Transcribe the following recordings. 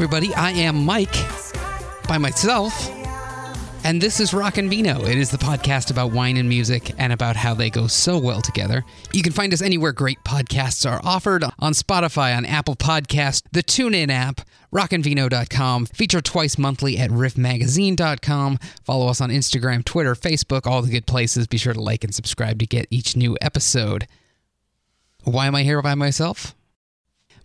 everybody. I am Mike by myself. And this is Rock and Vino. It is the podcast about wine and music and about how they go so well together. You can find us anywhere great podcasts are offered on Spotify, on Apple Podcast, the TuneIn app, rockandvino.com, feature twice monthly at riffmagazine.com. Follow us on Instagram, Twitter, Facebook, all the good places. Be sure to like and subscribe to get each new episode. Why am I here by myself?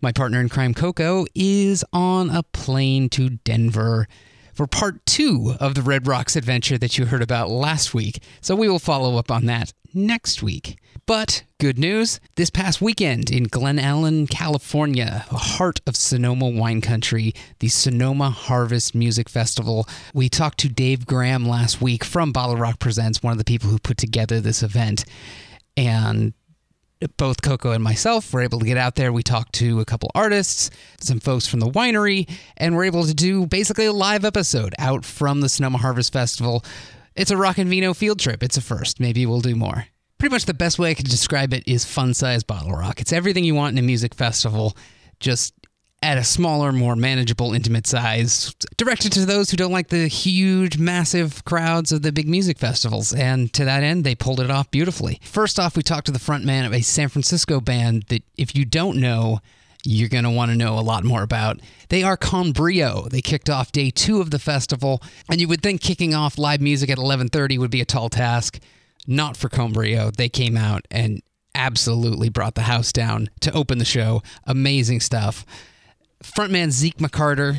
My partner in crime, Coco, is on a plane to Denver for part two of the Red Rocks adventure that you heard about last week. So we will follow up on that next week. But good news this past weekend in Glen Ellen, California, the heart of Sonoma wine country, the Sonoma Harvest Music Festival. We talked to Dave Graham last week from Bottle Rock Presents, one of the people who put together this event. And both Coco and myself were able to get out there. We talked to a couple artists, some folks from the winery, and we're able to do basically a live episode out from the Sonoma Harvest Festival. It's a rock and vino field trip. It's a first. Maybe we'll do more. Pretty much the best way I could describe it is fun size bottle rock. It's everything you want in a music festival, just at a smaller, more manageable, intimate size, directed to those who don't like the huge, massive crowds of the big music festivals. And to that end, they pulled it off beautifully. First off, we talked to the frontman of a San Francisco band that, if you don't know, you're going to want to know a lot more about. They are Con Brio. They kicked off day two of the festival, and you would think kicking off live music at 11:30 would be a tall task. Not for Con Brio. They came out and absolutely brought the house down to open the show. Amazing stuff frontman Ziek McCarter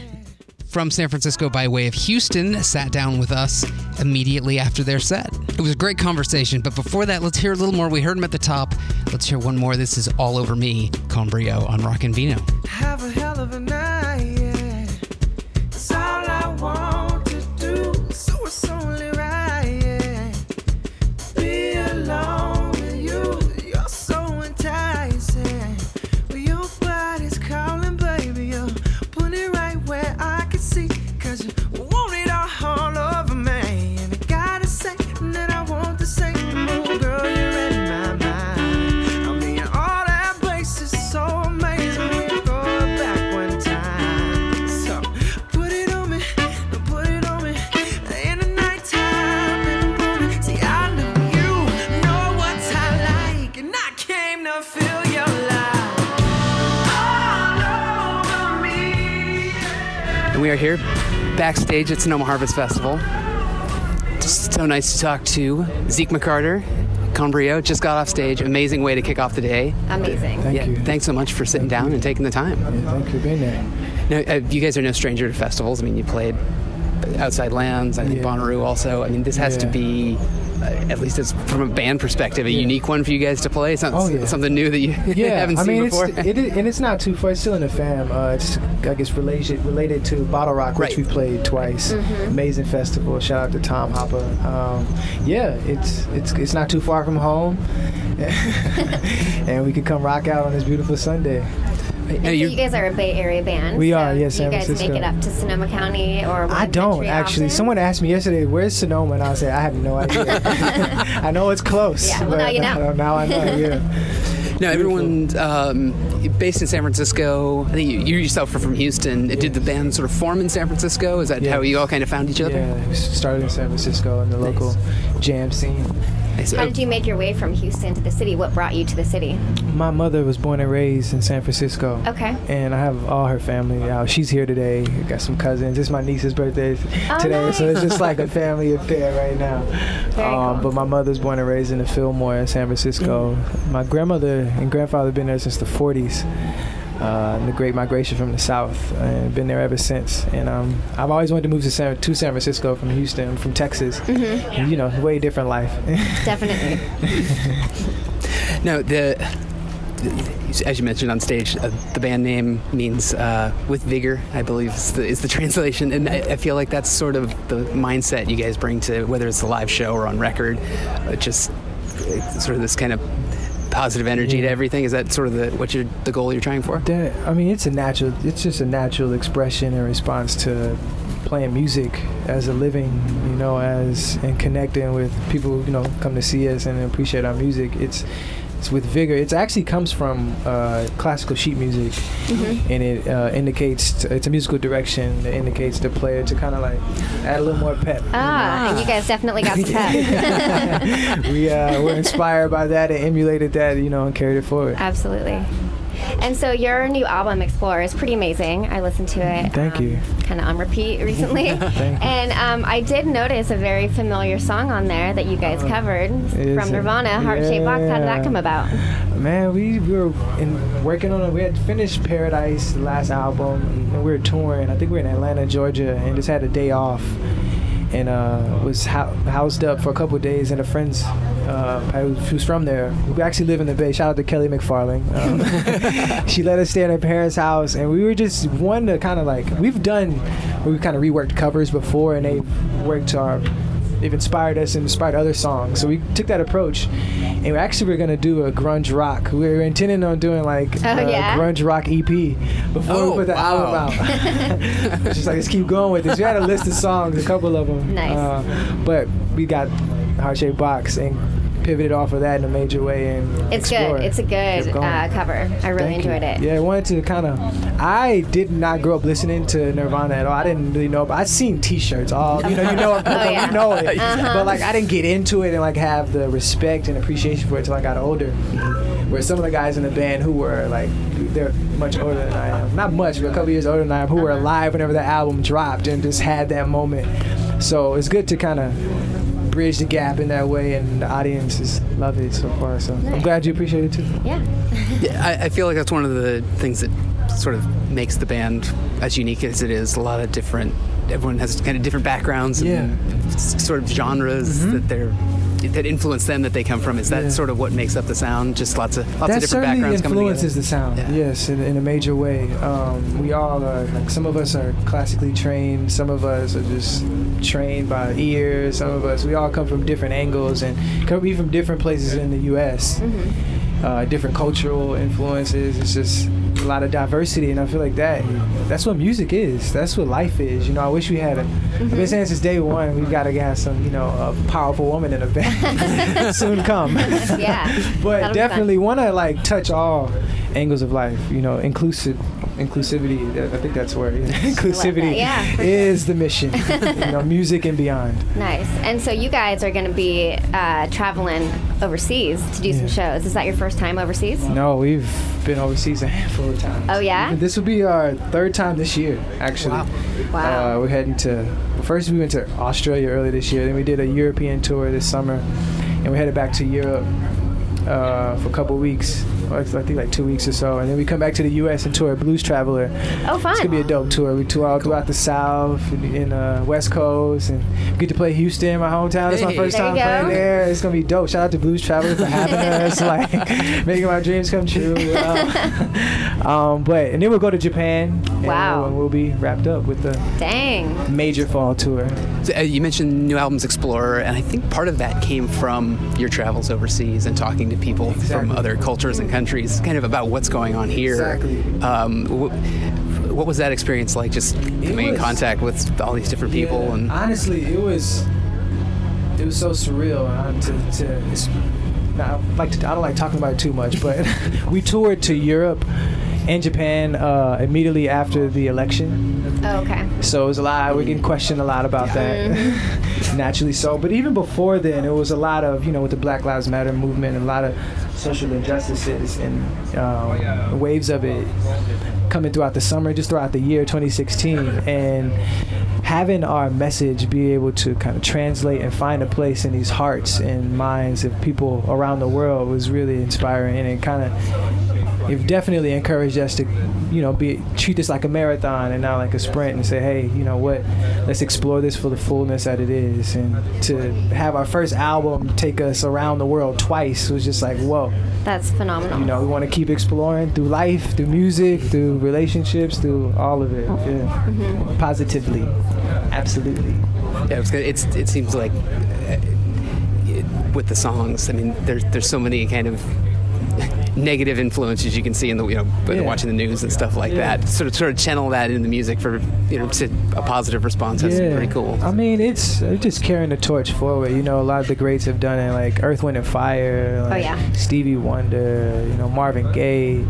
from San Francisco by way of Houston sat down with us immediately after their set. It was a great conversation, but before that, let's hear a little more. We heard him at the top. Let's hear one more. This is All Over Me, Con Brio on Rock and Vino. Have a hell of a night, yeah. It's all I want to do. So it's only And we are here backstage at Sonoma Harvest Festival. Just so nice to talk to Ziek McCarter. Con Brio just got off stage. Amazing way to kick off the day. Amazing. Thank yeah, you. thanks so much for sitting down and taking the time. Yeah, thank you for being there. Now, uh, you guys are no stranger to festivals. I mean, you played Outside Lands, I think Yeah. Bonnaroo also. I mean, this has to be, at least it's from a band perspective, a Yeah. unique one for you guys to play. It's not Oh, yeah. something new that you Yeah, haven't I seen mean, before. it's it is, and it's not too far. It's still in the fam. Uh, it's I guess related related to Bottle Rock, which Right. we played twice. Amazing festival. Shout out to Tom Hopper. Um, yeah, it's it's it's not too far from home, and we could come rock out on this beautiful Sunday. Now, you- you guys are a Bay Area band. We so are, yes, Do you guys Francisco. make it up to Sonoma County or I don't actually. often? Someone asked me yesterday, "Where's Sonoma?" And I said, "I have no idea. I know it's close. Yeah, well, but now you know. I now I know. Yeah. Now, everyone um, based in San Francisco, I think you, you yourself are from Houston. Did the band sort of form in San Francisco? Is that Yeah. how you all kind of found each other? Yeah, we started in San Francisco in the Nice. local jam scene. Nice. How Uh, did you make your way from Houston to the city? What brought you to the city? My mother was born and raised in San Francisco. Okay. And I have all her family out. She's here today. I got some cousins. It's my niece's birthday Oh, today, so it's just like a family affair right now. Very um, cool. But my mother's born and raised in the Fillmore in San Francisco. My grandmother and grandfather have been there since the 40s. Uh, the Great Migration from the South, and been there ever since. And um, I've always wanted to move to San, to San Francisco from Houston, from Texas. Mm-hmm. You know, way different life. Definitely. Now, the as you mentioned on stage, uh, the band name means uh, "with vigor." I believe is the, is the translation, and I, I feel like that's sort of the mindset you guys bring to whether it's a live show or on record. Uh, just uh, sort of this kind of positive energy to everything. Is that sort of the what you're the goal you're trying for? That, I mean, it's a natural. It's just a natural expression and response to playing music as a living, you know, as and connecting with people, you know, come to see us and appreciate our music. It's it's with vigor. It actually comes from uh, classical sheet music, Mm-hmm. and it uh, indicates it's a musical direction that indicates the player to kind of like add a little more pep. Ah, and you guys definitely got some pep. we uh, were inspired by that and emulated that, you know, and carried it forward. Absolutely. And so your new album, Explorer, is pretty amazing. I listened to it. Thank you. Kind of on repeat recently. And um, I did notice a very familiar song on there that you guys covered Is from? Nirvana, Heart Shaped Box. How did that come about? Man, we, we were in, working on it. We had finished Paradise, the last album, and we were touring. I think we were in Atlanta, Georgia, and just had a day off. And uh, was hou- housed up for a couple days in a friend's. Uh, who was from there. We actually live in the Bay. Shout out to Kelly McFarling. Um, she let us stay at her parents' house, and we were just one to kind of like we've done. We've kind of reworked covers before, and they've worked our they've inspired us and inspired other songs. So we took that approach, and actually, we actually were gonna do a grunge rock. We were intending on doing like Oh, a yeah? grunge rock EP before Oh, we put the wow. album out. Just like let's keep going with this. We had a list of songs, a couple of them. Nice. Uh, but we got Heart Shaped Box and pivoted off of that in a major way and It's good. It's a good uh, cover. I really Thank you. enjoyed it. Yeah, I wanted to kind of. I did not grow up listening to Nirvana at all. I didn't really know, but I seen T-shirts. All you know, you know, Oh, yeah. you know it. Uh-huh. But like, I didn't get into it and like have the respect and appreciation for it until I got older. Where some of the guys in the band who were like, they're much older than I am. Not much, but a couple years older than I am, who were Uh-huh. alive whenever the album dropped and just had that moment. So it's good to kind of bridge the gap in that way, and the audience audiences love it so far. So I'm glad you appreciate it too. Yeah. Yeah, I, I feel like that's one of the things that sort of makes the band as unique as it is. A lot of different, everyone has kind of different backgrounds and s- sort of genres mm-hmm. that they're that influence them that they come from. Is that Mm-hmm. Yeah. sort of what makes up the sound? Just lots of lots that of different backgrounds coming in. It influences the sound. Yeah. Yes, in, in a major way. Um, we all are like some of us are classically trained. Some of us are just trained by ear. Some of us we all come from different angles and come be from different places in the U.S. Uh, different cultural influences. It's just a lot of diversity, and I feel like that that's what music is. That's what life is. You know, I wish we had a. I've been saying since day one we've got to have some, you know, a powerful woman in the band. Soon come. Yeah. but definitely want to like touch all angles of life. You know, inclusive inclusivity. I think that's where inclusivity Yeah, for sure. is the mission. you know, music and beyond. Nice. And so you guys are going to be uh, traveling overseas to do some shows. Is that your first time overseas? No, we've been overseas a handful of times. Oh, yeah? This will be our third time this year, actually. Wow. Wow. Uh, we're heading to. First, we went to Australia earlier this year. Then we did a European tour this summer, and we headed back to Europe uh, for a couple weeks. I think like two weeks or so, and then we come back to the U.S. and tour Blues Traveler. Oh, fun. It's gonna be a dope tour. We tour all throughout the South, in, in uh, West Coast, and get to play Houston, my hometown. It's my first There time you go. playing there. It's gonna be dope. Shout out to Blues Traveler for having us, like making my dreams come true. Uh, um, but and then we'll go to Japan. and Wow. we'll, we'll be wrapped up with the Dang. major fall tour. So, uh, you mentioned new albums Explorer, and I think part of that came from your travels overseas and talking to people from other cultures and countries, kind of about what's going on here. Exactly. Um, wh- what was that experience like? Just coming in contact with all these different people Yeah, and honestly, it was it was so surreal uh, to to. It's, I like to, I don't like talking about it too much, but we toured to Europe and Japan uh, immediately after the election. Oh, okay. So it was a lot. We're getting questioned a lot about that, naturally so. But even before then, it was a lot of you know with the Black Lives Matter movement, a lot of social injustices and um, waves of it coming throughout the summer, just throughout the year 2016, and having our message be able to kind of translate and find a place in these hearts and minds of people around the world was really inspiring, and it kind of it definitely encouraged us to, you know, be treat this like a marathon and not like a sprint, and say, hey, you know what, let's explore this for the fullness that it is, and to have our first album take us around the world twice was just like, whoa, That's phenomenal. you know, we want to keep exploring through life, through music, through relationships, through all of it, yeah, positively, absolutely. yeah, it's, it's it seems like uh, with the songs. I mean, there's there's so many kind of negative influences you can see in the you know Yeah. watching the news and stuff like Yeah. that. Sort of sort of channel that into the music for you know to a positive response. That's pretty cool. I mean, it's, it's just carrying the torch forward. You know, a lot of the greats have done it, like Earth, Wind, and Fire. Oh, like yeah. Stevie Wonder, you know, Marvin Gaye,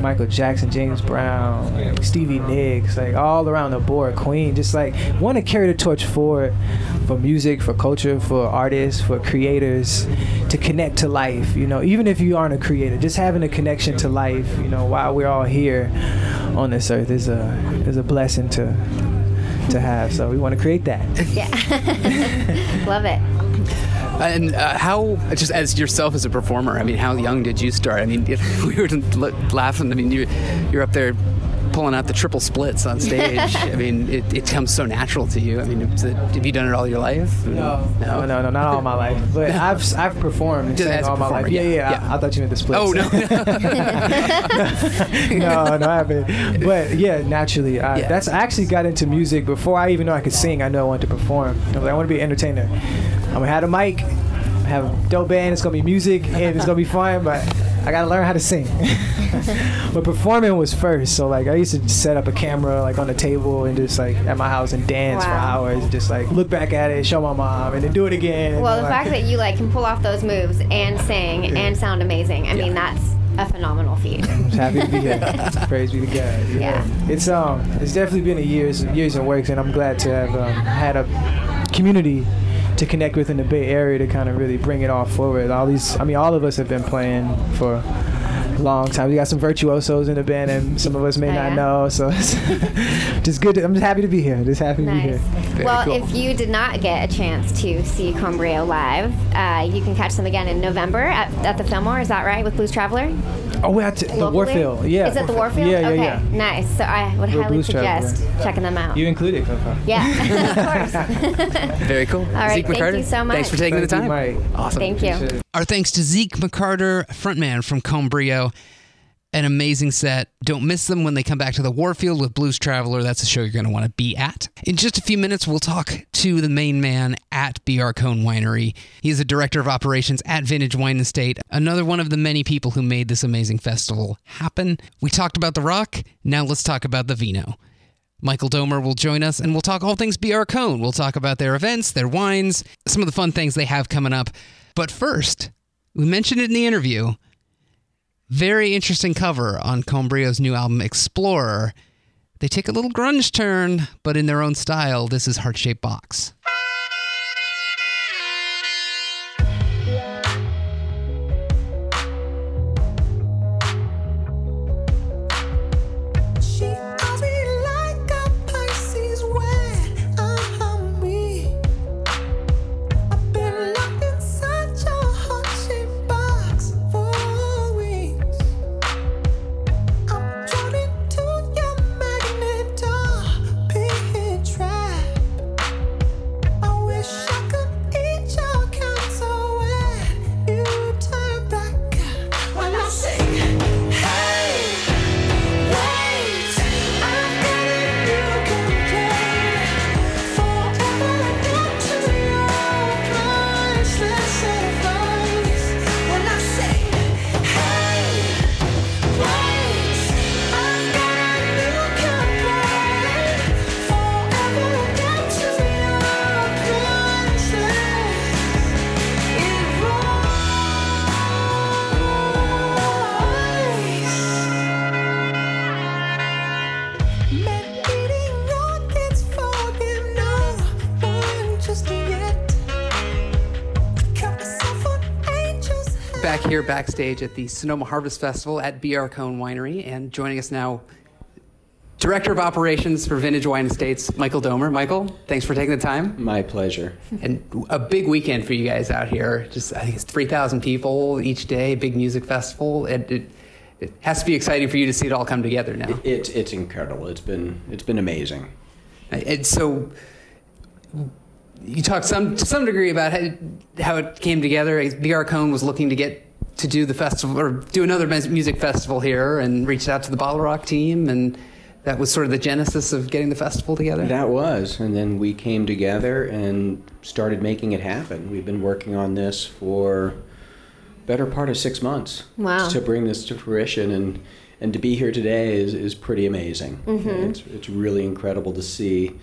Michael Jackson, James Brown, like Stevie Nicks, like all around the board. Queen, just like want to carry the torch forward for music, for culture, for artists, for creators to connect to life. You know, even if you aren't a creator, just having a connection to life. You know, while we're all here on this earth is a is a blessing to to have. So we want to create that. Yeah. Love it. And uh, how, just as yourself as a performer, I mean, how young did you start? I mean, we were l- laughing. I mean, you, you're up there pulling out the triple splits on stage. I mean, it, it comes so natural to you. I mean, it, have you done it all your life? No, no, no, no, not all my life. But I've I've performed Just as all my life. Yeah, yeah, yeah. yeah. I, I thought you meant the splits. Oh no! no, no, I haven't. But yeah, naturally, I, Yeah. that's I actually got into music before I even know I could sing. I know I wanted to perform. I like, I want to be an entertainer. I'm gonna have a mic, I have a dope band. It's gonna be music and it's gonna be fun. But I gotta learn how to sing. but performing was first. So like I used to set up a camera like on the table and just like at my house and dance for Wow. hours. Just like look back at it, show my mom, and then do it again. Well, the like- fact that you like can pull off those moves and sing and sound amazing, I mean, that's a phenomenal feat. I'm happy to be here. Praise be to God. Yeah. It's um, it's definitely been a years, years in works, and I'm glad to have um, had a community to connect with in the Bay Area to kind of really bring it all forward. All these, I mean, all of us have been playing for long time. We got some virtuosos in the band, and some of us may Oh, not yeah? know. So just good. To, I'm just happy to be here. Just happy to be Nice. here. Well, cool. if you did not get a chance to see Con Brio live, uh, you can catch them again in November at, at the Fillmore. Is that right with Blues Traveler? Oh, we're at the Locally? Warfield. Yeah. Is it the Warfield? Yeah, yeah, okay. yeah. Nice. So I would Little highly Blues Traveler. suggest checking them out. You included, Coco. yeah, of course. Very cool. All right, Ziek thank McCarter, you so much. Thanks for taking Thank the you, time. Mike. Awesome. Thank you. It. Our thanks to Ziek McCarter, frontman from Con Brio. An amazing set. Don't miss them when they come back to the Warfield with Blues Traveler. That's a show you're going to want to be at. In just a few minutes, we'll talk to the main man at BR Cohn Winery. He's the director of operations at Vintage Wine Estate, another one of the many people who made this amazing festival happen. We talked about the rock. Now let's talk about the vino. Michael Domer will join us and we'll talk all things BR Cohn. We'll talk about their events, their wines, some of the fun things they have coming up. But first, we mentioned it in the interview. Very interesting cover on Con Brio's new album Explorer. They take a little grunge turn, but in their own style. This is Heart Shaped Box. Back here backstage at the Sonoma Harvest Festival at BR Cohn Winery, and joining us now, Director of Operations for Vintage Wine Estates, Michael Domer. Michael, thanks for taking the time. My pleasure. And a big weekend for you guys out here. Just I think it's three thousand people each day. Big music festival. It, it it has to be exciting for you to see it all come together now. It's it's incredible. It's been it's been amazing. And so you talked some to some degree about how, how it came together. BR Cohn was looking to get to do the festival or do another music festival here, and reached out to the Bottle Rock team, and that was sort of the genesis of getting the festival together. That was, and then we came together and started making it happen. We've been working on this for better part of six months Wow. to bring this to fruition and and to be here today is, is pretty amazing. Mm-hmm. It's, it's really incredible to see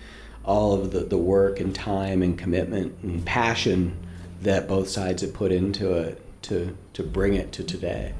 all of the, the work and time and commitment and passion that both sides have put into it to, to bring it to today.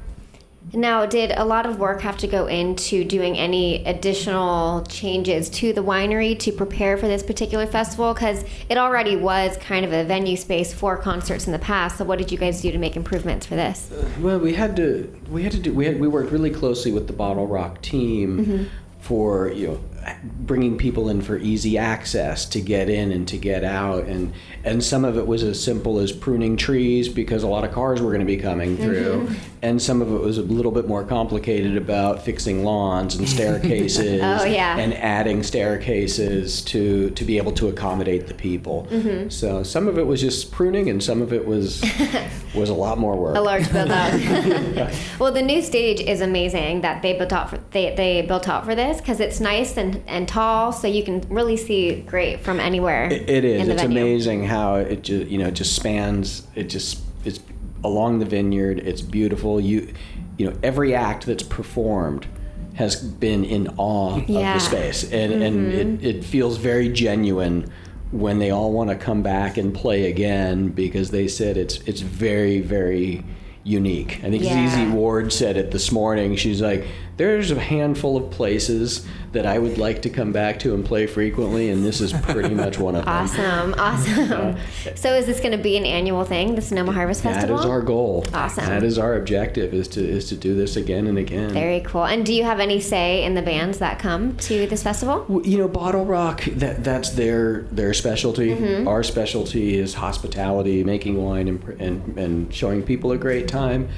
Now, did a lot of work have to go into doing any additional changes to the winery to prepare for this particular festival? Because it already was kind of a venue space for concerts in the past. So, what did you guys do to make improvements for this? Uh, well, we had to we had to do we had we worked really closely with the Bottle Rock team mm-hmm. for you know bringing people in for easy access to get in and to get out. And and some of it was as simple as pruning trees because a lot of cars were going to be coming mm-hmm. through. And some of it was a little bit more complicated about fixing lawns and staircases Oh, yeah. and adding staircases to to be able to accommodate the people. Mm-hmm. So some of it was just pruning and some of it was was a lot more work. A large build out. well, the new stage is amazing that they built out for they, they built out for this because it's nice and, and tall, so you can really see great from anywhere. It, it is. It's venue. amazing how it just you know just spans. It just it's along the vineyard. It's beautiful. You you know every act that's performed has been in awe of the space, and and it, mm-hmm. it feels very genuine when they all want to come back and play again because they said it's it's very very unique. I think Yeah. ZZ Ward said it this morning. She's like, "There's a handful of places that I would like to come back to and play frequently, and this is pretty much one of them." Awesome, awesome. So, is this going to be an annual thing, the Sonoma Harvest Festival? That is our goal. Awesome. That is our objective is to is to do this again and again. Very cool. And do you have any say in the bands that come to this festival? You know, Bottle Rock that that's their their specialty. Mm-hmm. Our specialty is hospitality, making wine and, and and showing people a great time.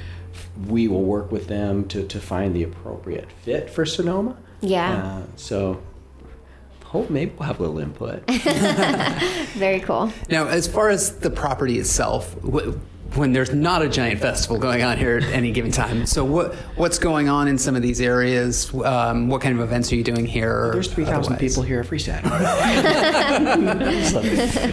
We will work with them to, to find the appropriate fit for Sonoma. Yeah. Uh, so hope maybe we'll have a little input. Very cool. Now, as far as the property itself, wh- when there's not a giant festival going on here at any given time, so what what's going on in some of these areas? Um, what kind of events are you doing here? There's three thousand people here every Saturday. So,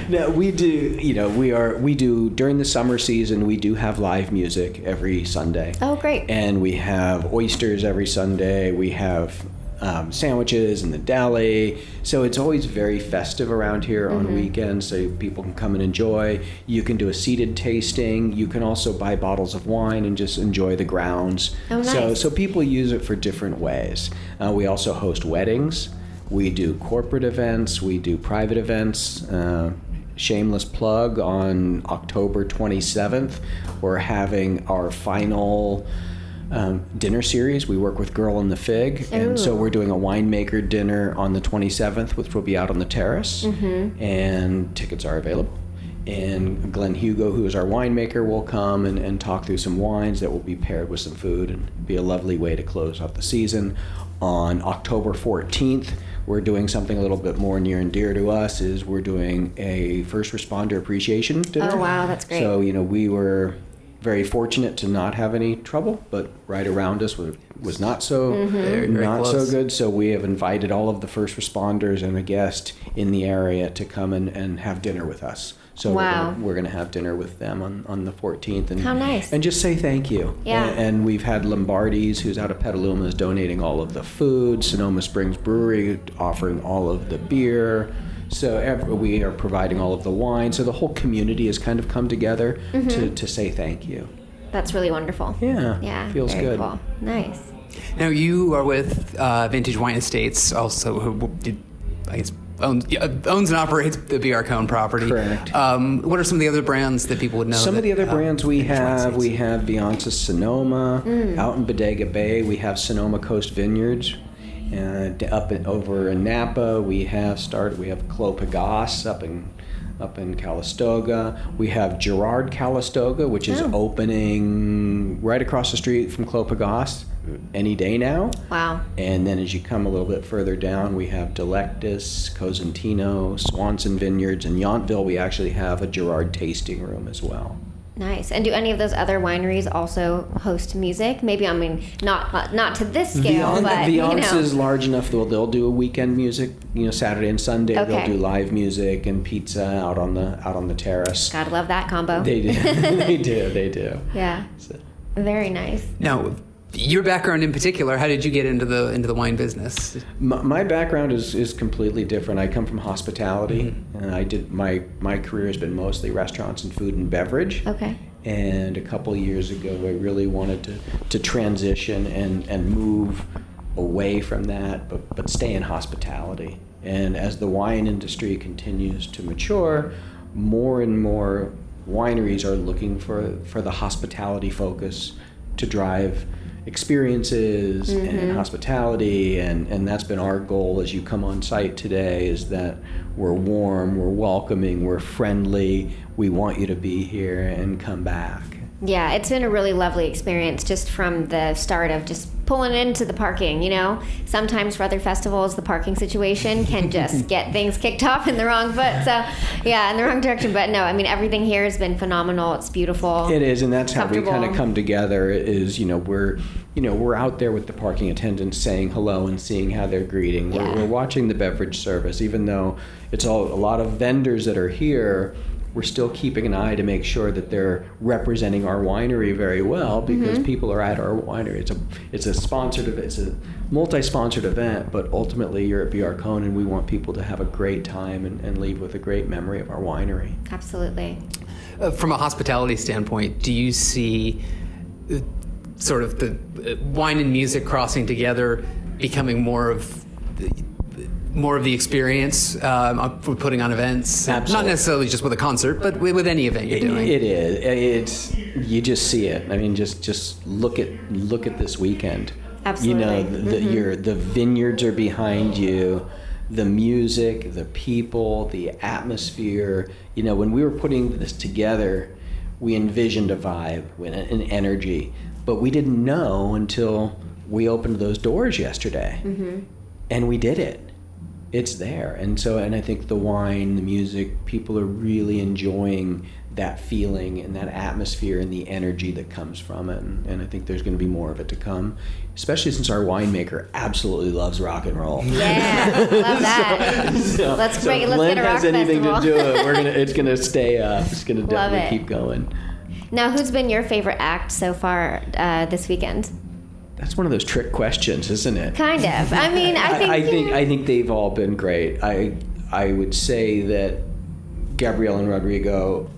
no, we do. You know, we are. We do during the summer season. We do have live music every Sunday. Oh, great. And we have oysters every Sunday. We have um, sandwiches in the deli. So it's always very festive around here Mm-hmm. on weekends, so people can come and enjoy. You can do a seated tasting. You can also buy bottles of wine and just enjoy the grounds. Oh, So nice. so people use it for different ways. Uh, we also host weddings. We do corporate events. We do private events. Uh, shameless plug on October 27th, we're having our final um, dinner series. We work with Girl and the Fig, and so we're doing a winemaker dinner on the 27th, which will be out on the terrace, and tickets are available. And Glenn Hugo, who is our winemaker, will come and, and talk through some wines that will be paired with some food and be a lovely way to close out the season. On October 14th, we're doing something a little bit more near and dear to us. Is we're doing a first responder appreciation dinner. Oh, wow, that's great. So you know we were very fortunate to not have any trouble, but right around us was, was not so Mm-hmm. Very, very not close. so good. So we have invited all of the first responders and a guest in the area to come and, and have dinner with us. So Wow. we're gonna, have dinner with them on, on the 14th and How nice. and just say thank you. Yeah. And, and we've had Lombardi's, who's out of Petaluma, is donating all of the food. Sonoma Springs Brewery offering all of the beer. So ev- we are providing all of the wine. So the whole community has kind of come together to, to say thank you. That's really wonderful. Yeah, Yeah. feels very good. Cool. Nice. Now you are with uh, Vintage Wine Estates, also who did, I guess owns, yeah, owns and operates the BR Cohn property. Correct. Um, what are some of the other brands that people would know? Some of the other uh, brands we Vintage have, we have Viansa Sonoma out in Bodega Bay. We have Sonoma Coast Vineyards. And up in, over in Napa, we have started. We have Clos Pegase up in up in Calistoga. We have Girard Calistoga, which is Oh. opening right across the street from Clos Pegase any day now. Wow. And then as you come a little bit further down, we have Delectus, Cosentino, Swanson Vineyards, and Yountville. We actually have a Girard tasting room as well. Nice. And do any of those other wineries also host music? Maybe I mean not not, not to this scale, Viansa, but you Viansa know. is large enough that they'll do a weekend music. You know, Saturday and Sunday Okay. they'll do live music and pizza out on the out on the terrace. Gotta love that combo. They do. they do. They do. yeah. So- Very nice. Now, your background in particular, how did you get into the into the wine business? My, my background is, is completely different. I come from hospitality, mm-hmm. and I did my my career has been mostly restaurants and food and beverage. Okay. And a couple of years ago, I really wanted to, to transition and, and move away from that, but, but stay in hospitality. And as the wine industry continues to mature, more and more wineries are looking for, for the hospitality focus to drive experiences and mm-hmm. hospitality and, and that's been our goal as you come on site today is that we're warm we're welcoming we're friendly. We want you to be here and come back Yeah, it's been a really lovely experience just from the start of just pulling into the parking, you know? Sometimes for other festivals, the parking situation can just get things kicked off in the wrong foot. So, yeah, in the wrong direction. But no, I mean, everything here has been phenomenal. It's beautiful. it is and that's how we kind of come together is you know we're you know we're out there with the parking attendants saying hello and seeing how they're greeting we're, we're watching the beverage service even though it's all a lot of vendors that are here we're still keeping an eye to make sure that they're representing our winery very well because Mm-hmm. people are at our winery. It's a it's a sponsored ev- it's a multi-sponsored event, but ultimately you're at BR Cohn and we want people to have a great time and, and leave with a great memory of our winery. Absolutely. Uh, from a hospitality standpoint, do you see uh, sort of the uh, wine and music crossing together becoming more of the, more of the experience um, of putting on events? Not necessarily just with a concert, but with, with any event you're doing. It is. It's you just see it. I mean, just just look at look at this weekend. Absolutely. You know, Absolutely. the, the, your the vineyards are behind you, the music, the people, the atmosphere. You know, when we were putting this together, we envisioned a vibe, an an energy, but we didn't know until we opened those doors yesterday, and we did it it's there and so and i think the wine the music people are really enjoying that feeling and that atmosphere and the energy that comes from it and, and i think there's going to be more of it to come especially since our winemaker absolutely loves rock and roll Yeah, love that. so, Let's so bring- if let's Glenn get a rock has anything festival. to do it we're gonna it's gonna stay up it's gonna definitely it. keep going Now, who's been your favorite act so far uh, this weekend? That's one of those trick questions isn't it Kind of. I mean, I think. I, think I think they've all been great. I I would say that Gabrielle and Rodrigo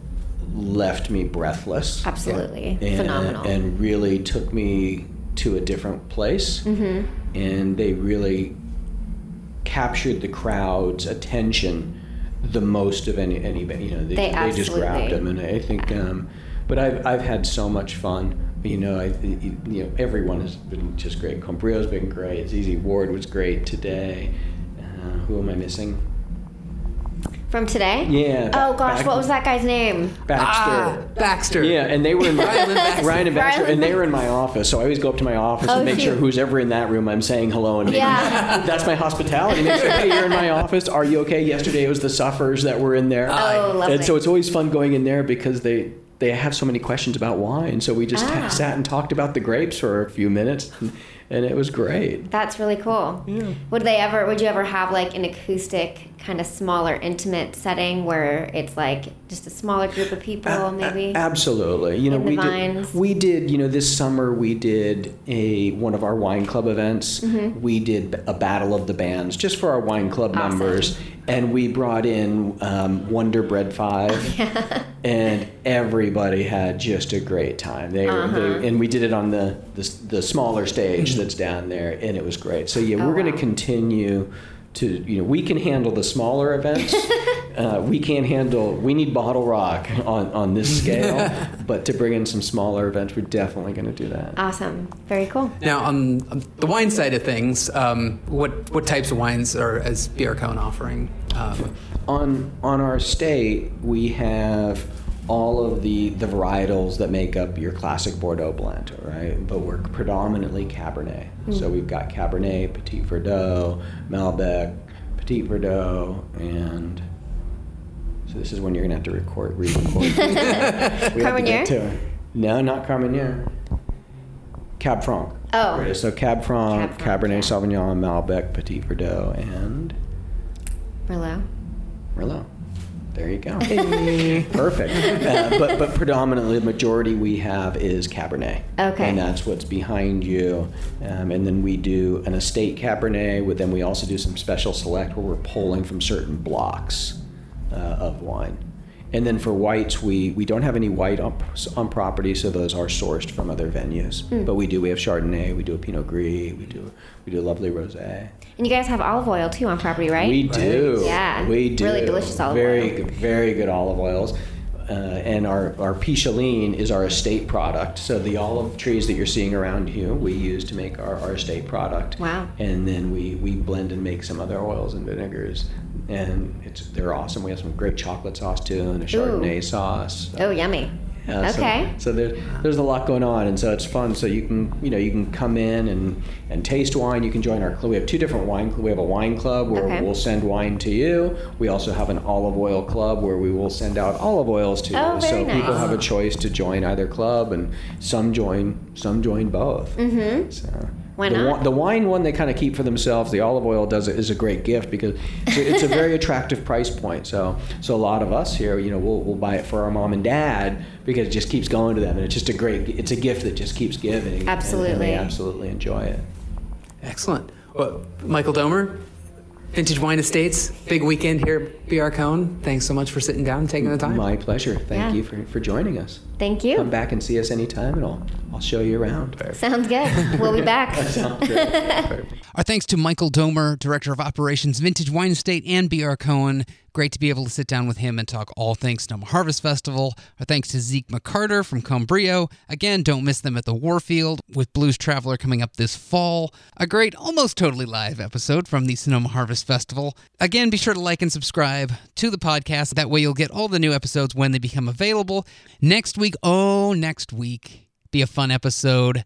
left me breathless. Absolutely. And, Phenomenal. and really took me to a different place. Mm-hmm. And they really captured the crowd's attention the most of any anybody. You know, they, They just grabbed them, and I think. Um, but I've I've had so much fun. You know, I you know everyone has been just great. Con Brio's been great. ZZ Ward was great today. Uh, who am I missing? From today? Yeah. Oh gosh, Back- what was that guy's name? Baxter. Ah, Baxter. Yeah, and they were in my Ryland Baxter. Ryan and Baxter, Ryland and they were in my office. So I always go up to my office Oh, and make sure cute. who's ever in that room, I'm saying hello and making- Yeah. that's my hospitality. Make sure, hey, you're in my office. Are you okay? Yesterday it was the sufferers that were in there. Oh, lovely. And so it's always fun going in there because they they have so many questions about wine. So we just Ah. sat and talked about the grapes for a few minutes, and, and it was great. That's really cool. Yeah. Would they ever? Would you ever have like an acoustic, kind of smaller, intimate setting where it's like just a smaller group of people, A- maybe? a- absolutely. You know, In the we vines. did. We did. You know, this summer we did a one of our wine club events. Mm-hmm. We did a battle of the bands just for our wine club Awesome. members, and we brought in um, Wonder Bread Five, and everybody had just a great time. They, Uh-huh. they and we did it on the the, the smaller stage that's down there, and it was great. So yeah, Oh, we're going to continue. To you know, we can handle the smaller events. uh, we can't handle. We need bottle rock on on this scale, but to bring in some smaller events, we're definitely going to do that. Awesome. Very cool. Now, on on the wine side of things, um, what what types of wines are is BR Cohn offering? Um, on on our state, we have all of the the varietals that make up your classic Bordeaux blend, right? But we're predominantly Cabernet. Mm. So we've got Cabernet, Petit Verdot, Malbec, Petit Verdot, and so this is when you're gonna have to record, re-record. we have to Carmenere? get to. No, not Carmenere. Cab Franc. Oh. Right, So Cab Franc, Cab Franc, Cabernet yeah. Sauvignon, Malbec, Petit Verdot, and Merlot. Merlot. There you go. Perfect. Uh, but but predominantly, the majority we have is Cabernet. Okay. And that's what's behind you. Um, and then we do an estate Cabernet. With then we also do some special select where we're pulling from certain blocks uh, of wine. And then for whites, we, we don't have any white on, on property, so those are sourced from other venues. Hmm. But we do. We have Chardonnay. We do a Pinot Gris. We do we do a lovely rosé. And you guys have olive oil too on property, right? We do. Yeah. We do. Really delicious olive very, oil. Good, very good olive oils. Uh, and our, our Picholine is our estate product. So the olive trees that you're seeing around you, we use to make our, our estate product. Wow. And then we, we blend and make some other oils and vinegars. And it's they're awesome. We have some great chocolate sauce too and a Chardonnay sauce. Oh, yummy. Yeah, so- okay. So, there, there's a lot going on, and so it's fun. So you can, you know, you can come in and, and taste wine. You can join our club. We have two different wine. Club we have a wine club where Okay. we'll send wine to you. We also have an olive oil club where we will send out olive oils to Oh, you. so people have a choice to join either club, and some join some join both. Mm-hmm. So. Why the, not? wi- the wine one they kind of keep for themselves. The olive oil does it is a great gift because it's a, it's a very attractive price point. So so a lot of us here, you know, we'll, we'll buy it for our mom and dad because it just keeps going to them, and it's just a great. It's a gift that just keeps giving. and- And, Absolutely. they absolutely enjoy it. Excellent. Well, Michael Domer, Vintage Wine Estates, big weekend here at BR Cohn. Thanks so much for sitting down and taking the time. My pleasure. Thank Yeah. you for, for joining us. Thank you. Come back and see us anytime, and I'll I'll show you around. Sounds good. We'll be back. Sounds great. Our thanks to Michael Domer, Director of Operations, Vintage Wine Estate, and BR Cohn. Great to be able to sit down with him and talk all things Sonoma Harvest Festival. Our thanks to Ziek McCarter from Con Brio. Again, don't miss them at the Warfield with Blues Traveler coming up this fall. A great, almost totally live episode from the Sonoma Harvest Festival. Again, be sure to like and subscribe to the podcast. That way you'll get all the new episodes when they become available. Next week, oh, next week, be a fun episode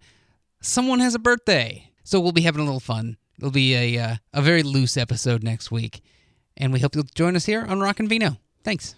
someone has a birthday. So we'll be having a little fun. It'll be a uh, a very loose episode next week, and we hope you'll join us here on Rock and Vino. Thanks.